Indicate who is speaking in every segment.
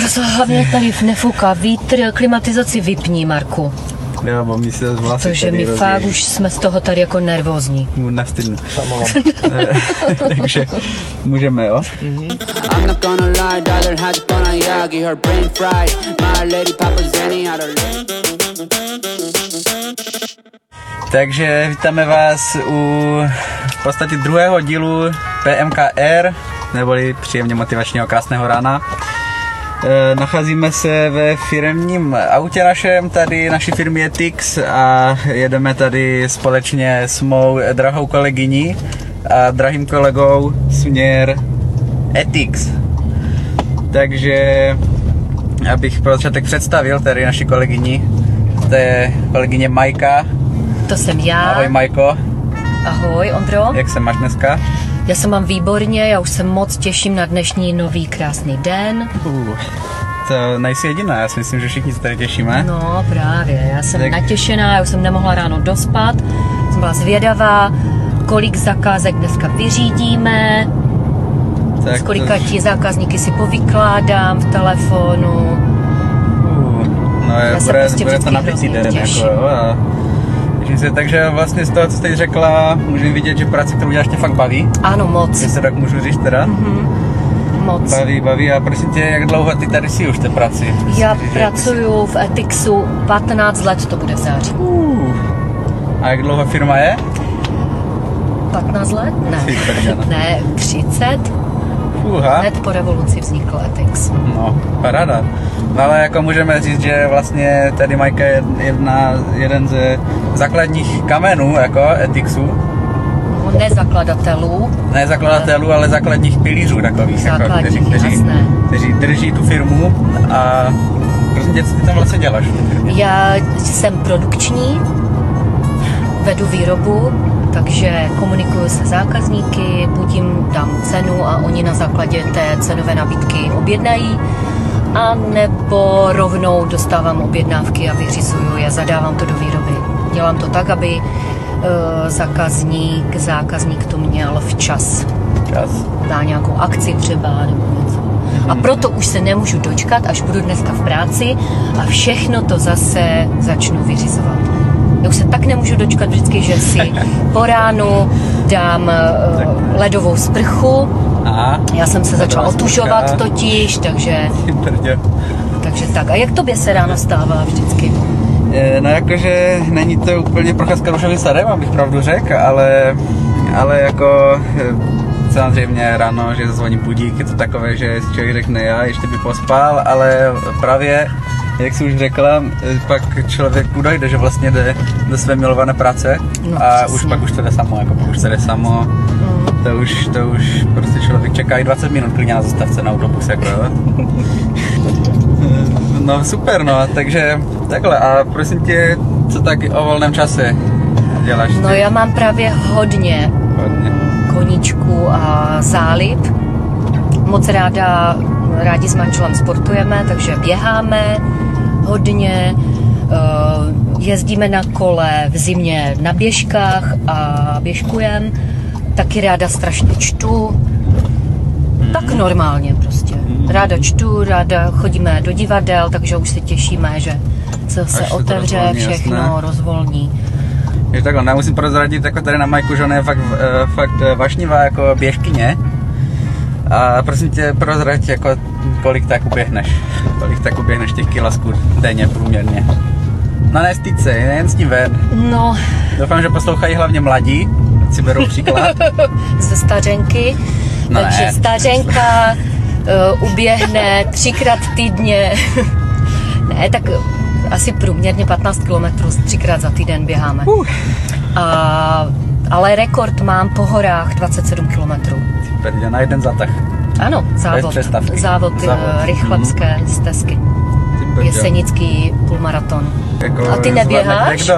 Speaker 1: Prostě hlavně tady nefouká vítr, klimatizaci vypní, Marku.
Speaker 2: Jo, bo mi se vlasy
Speaker 1: Protože my fakt už jsme z toho tady jako nervózní.
Speaker 2: Takže můžeme, jo?
Speaker 3: Brain fried. My lady Papa Zenny out of
Speaker 2: Takže vítáme vás u v podstatě druhého dílu PMKR, neboli příjemně motivačního krásného rána. E, nacházíme se ve firmním autě našem, tady naší firmy je Tix a jedeme tady společně s mou drahou kolegyní a drahým kolegou směr Etix. Takže abych pro začátek představil tady naši kolegyni, to je kolegyně Majka.
Speaker 1: To jsem já.
Speaker 2: Ahoj Majko,
Speaker 1: Ahoj, Ondro.
Speaker 2: jak se máš dneska?
Speaker 1: Já se mám výborně, já už se moc těším na dnešní nový krásný den.
Speaker 2: Uh, to nejsi jediná, já si myslím, že všichni se tady těšíme.
Speaker 1: No právě, já jsem
Speaker 2: Tak-
Speaker 1: natěšená, já už jsem nemohla ráno dospat, jsem byla zvědavá, kolik zakázek dneska vyřídíme,
Speaker 2: tak
Speaker 1: s kolika ti zákazníky si povykládám v telefonu.
Speaker 2: Uh, no je,
Speaker 1: Já se
Speaker 2: bude,
Speaker 1: prostě
Speaker 2: bude to nabitý den, jako, a se, takže vlastně z toho, co jsi řekla, můžeme vidět, že práce, kterou děláš, tě fakt baví.
Speaker 1: Ano, moc,
Speaker 2: Jestli tak můžu říct teda.
Speaker 1: Mhm. moc.
Speaker 2: Baví, baví a prosím tě, jak dlouho ty tady jsi už v té práci?
Speaker 1: Já
Speaker 2: že-
Speaker 1: pracuju v Etixu 15 let, to bude v září.
Speaker 2: Uh, a jak dlouho firma je?
Speaker 1: 15 let? Ne. Ne, 30.
Speaker 2: Uha.
Speaker 1: Hned po revoluci vznikl Etix.
Speaker 2: No, paráda. No ale jako můžeme říct, že vlastně tady Majka je jedna, jeden ze základních kamenů jako Etixu.
Speaker 1: No, ne zakladatelů,
Speaker 2: Ne zakladatelů, ale základních pilířů takových, jako, kteří, kteří,
Speaker 1: jasné.
Speaker 2: kteří drží tu firmu a prosím tě, co ty tam vlastně děláš?
Speaker 1: Já jsem produkční, vedu výrobu, takže komunikuju se zákazníky, buď jim dám cenu a oni na základě té cenové nabídky objednají, a nebo rovnou dostávám objednávky a vyřizuju je, zadávám to do výroby. Dělám to tak, aby eh, zákazník, zákazník to měl včas
Speaker 2: Čas.
Speaker 1: na nějakou akci třeba nebo něco. A proto už se nemůžu dočkat, až budu dneska v práci a všechno to zase začnu vyřizovat. Já už se tak nemůžu dočkat vždycky, že si po ránu dám eh, ledovou sprchu.
Speaker 2: A?
Speaker 1: Já jsem se začala otužovat
Speaker 2: sprcha.
Speaker 1: totiž, takže, takže tak. A jak tobě se ráno stává vždycky?
Speaker 2: E, No jakože není to úplně procházka rušovým sadem, abych pravdu řekl, ale, ale jako e, samozřejmě ráno, že zazvoní budík, je to takové, že člověk řekne já, ještě by pospal, ale právě, jak jsi už řekla, pak člověk dojde, že vlastně jde do své milované práce
Speaker 1: No,
Speaker 2: a
Speaker 1: přesně.
Speaker 2: už pak už to jde samo, jako pak už to jde samo, to už, to už prostě člověk čeká i 20 minut klidně na zastavce na autobus, jako jo. No super, no, takže takhle a prosím tě, co tak o volném čase děláš ty?
Speaker 1: No já mám právě Hodně. Koníčků a zálib. Moc ráda, rádi s manželem sportujeme, takže běháme hodně, eh, jezdíme na kole v zimě na běžkách a běžkujem. Taky ráda strašně čtu. Tak normálně prostě. Ráda čtu, ráda chodíme do divadel, takže už se těšíme, že se se otevře,
Speaker 2: rozvolní,
Speaker 1: všechno
Speaker 2: jasné.
Speaker 1: rozvolní.
Speaker 2: Je takhle, já musím prozradit jako tady na Majku, že ona je fakt, eh, fakt eh, vašnivá jako běžkyně. A prosím tě, prozrať, jako, kolik tak uběhneš. Kolik tak uběhneš těch kilasků denně průměrně. No nestýď se, jen s tím ven.
Speaker 1: No,
Speaker 2: Doufám, že poslouchají hlavně mladí, si berou příklad.
Speaker 1: ze stařenky.
Speaker 2: No
Speaker 1: takže
Speaker 2: ne.
Speaker 1: stařenka uh, uběhne třikrát týdně. ne, tak asi průměrně 15 km třikrát za týden běháme.
Speaker 2: Uh.
Speaker 1: A, ale rekord mám po horách 27 km.
Speaker 2: Prdě, na jeden zatah.
Speaker 1: Ano, závod. Závod,
Speaker 2: Závod,
Speaker 1: závod.
Speaker 2: mhm.
Speaker 1: rychlebské stezky.
Speaker 2: Ty prdě.
Speaker 1: Jesenický půlmaraton.
Speaker 2: Jako,
Speaker 1: A ty neběháš?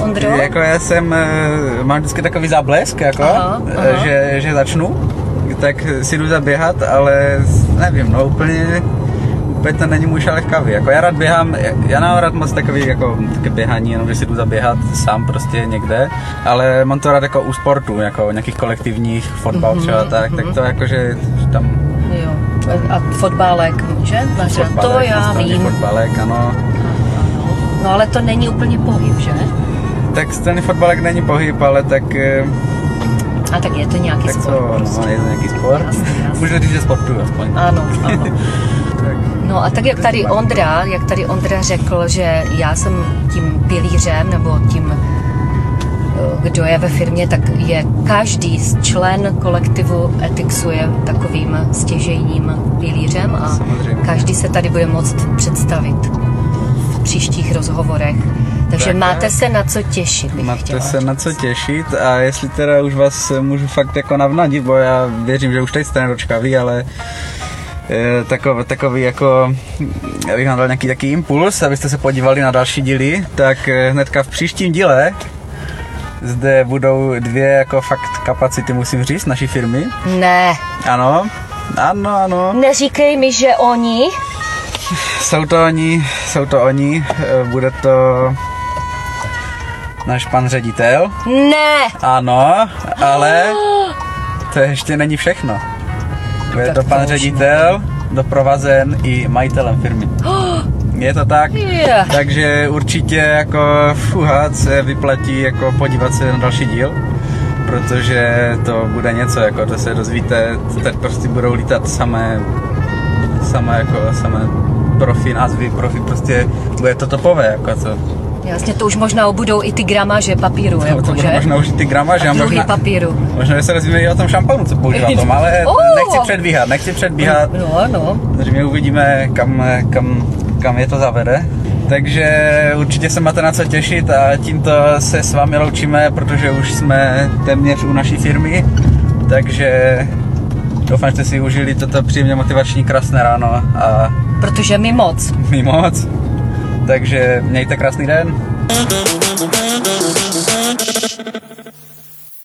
Speaker 1: Ondro?
Speaker 2: Jako já jsem, eh, mám vždycky takový záblesk, jako,
Speaker 1: Aha,
Speaker 2: eh,
Speaker 1: aha.
Speaker 2: Že, že začnu, tak si jdu zaběhat, ale nevím, no úplně, úplně to není můj šálek kavy. Jako já rád běhám, já nemám rád moc takový jako také běhání, jenom že si jdu zaběhat sám prostě někde, ale mám to rád jako u sportu, jako nějakých kolektivních fotbal
Speaker 1: Mhm,
Speaker 2: třeba tak, tak to jako, že tam
Speaker 1: Jo. A fotbálek, že? Vařa, to já
Speaker 2: straně
Speaker 1: vím.
Speaker 2: Fotbalek, ano.
Speaker 1: No ale to není úplně pohyb, že?
Speaker 2: Tak ten fotbalek není pohyb, ale tak, eh,
Speaker 1: A tak je to nějaký
Speaker 2: tak
Speaker 1: sport
Speaker 2: to,
Speaker 1: prostě.
Speaker 2: no, je to nějaký sport.
Speaker 1: Jasně, jasně.
Speaker 2: Můžu říct, že sportuju aspoň.
Speaker 1: Ano, ano. No a tak jak tady Ondra, jak tady Ondra řekl, že já jsem tím pilířem, nebo tím, eh, kdo je ve firmě, tak je každý z člen kolektivu Etixu je takovým stěžejním pilířem a
Speaker 2: Samozřejmě.
Speaker 1: každý se tady bude moct představit v příštích rozhovorech. Takže
Speaker 2: Tak,
Speaker 1: máte
Speaker 2: tak.
Speaker 1: se na co těšit, bych
Speaker 2: Máte
Speaker 1: chtěla.
Speaker 2: se na co těšit a jestli teda už vás můžu fakt jako navnadit, bo já věřím, že už teď jste nedočkaví, ale takový, takový jako, já bych vám dal nějaký taký impuls, abyste se podívali na další díly, tak eh, hnedka v příštím díle zde budou dvě jako fakt kapacity, musím říct, naší firmy.
Speaker 1: Ne,
Speaker 2: Ano, ano, ano.
Speaker 1: neříkej mi, že oni...
Speaker 2: Jsou to oni, jsou to oni, eh, bude to náš pan ředitel.
Speaker 1: Ne,
Speaker 2: Ano, ale to ještě není všechno. Bude
Speaker 1: Tak
Speaker 2: to pan ředitel, doprovazen i majitelem firmy. Je to tak?
Speaker 1: Je.
Speaker 2: Takže určitě jako fuhat se vyplatí jako podívat se na další díl, protože to bude něco, jako to se dozvíte, teď prostě budou lítat samé, samé jako samé profi názvy, profi prostě bude to topové, jako co.
Speaker 1: Jasně, to už možná budou i ty gramaže papíru,
Speaker 2: To,
Speaker 1: jako,
Speaker 2: to
Speaker 1: že?
Speaker 2: možná už i ty gramaže
Speaker 1: A
Speaker 2: a možná,
Speaker 1: papíru.
Speaker 2: Možná, že se rozvíme i o tom šampanu, co používá tom, ale
Speaker 1: Oh!
Speaker 2: nechci předbíhat, nechci předbíhat.
Speaker 1: No, no.
Speaker 2: Takže uvidíme, kam, kam, kam je to zavede. Takže určitě se máte na co těšit a tímto se s vámi loučíme, protože už jsme téměř u naší firmy. Takže doufám, že jste si užili toto příjemně motivační krásné ráno a
Speaker 1: Protože mi moc.
Speaker 2: mi moc. Takže mějte krásný den.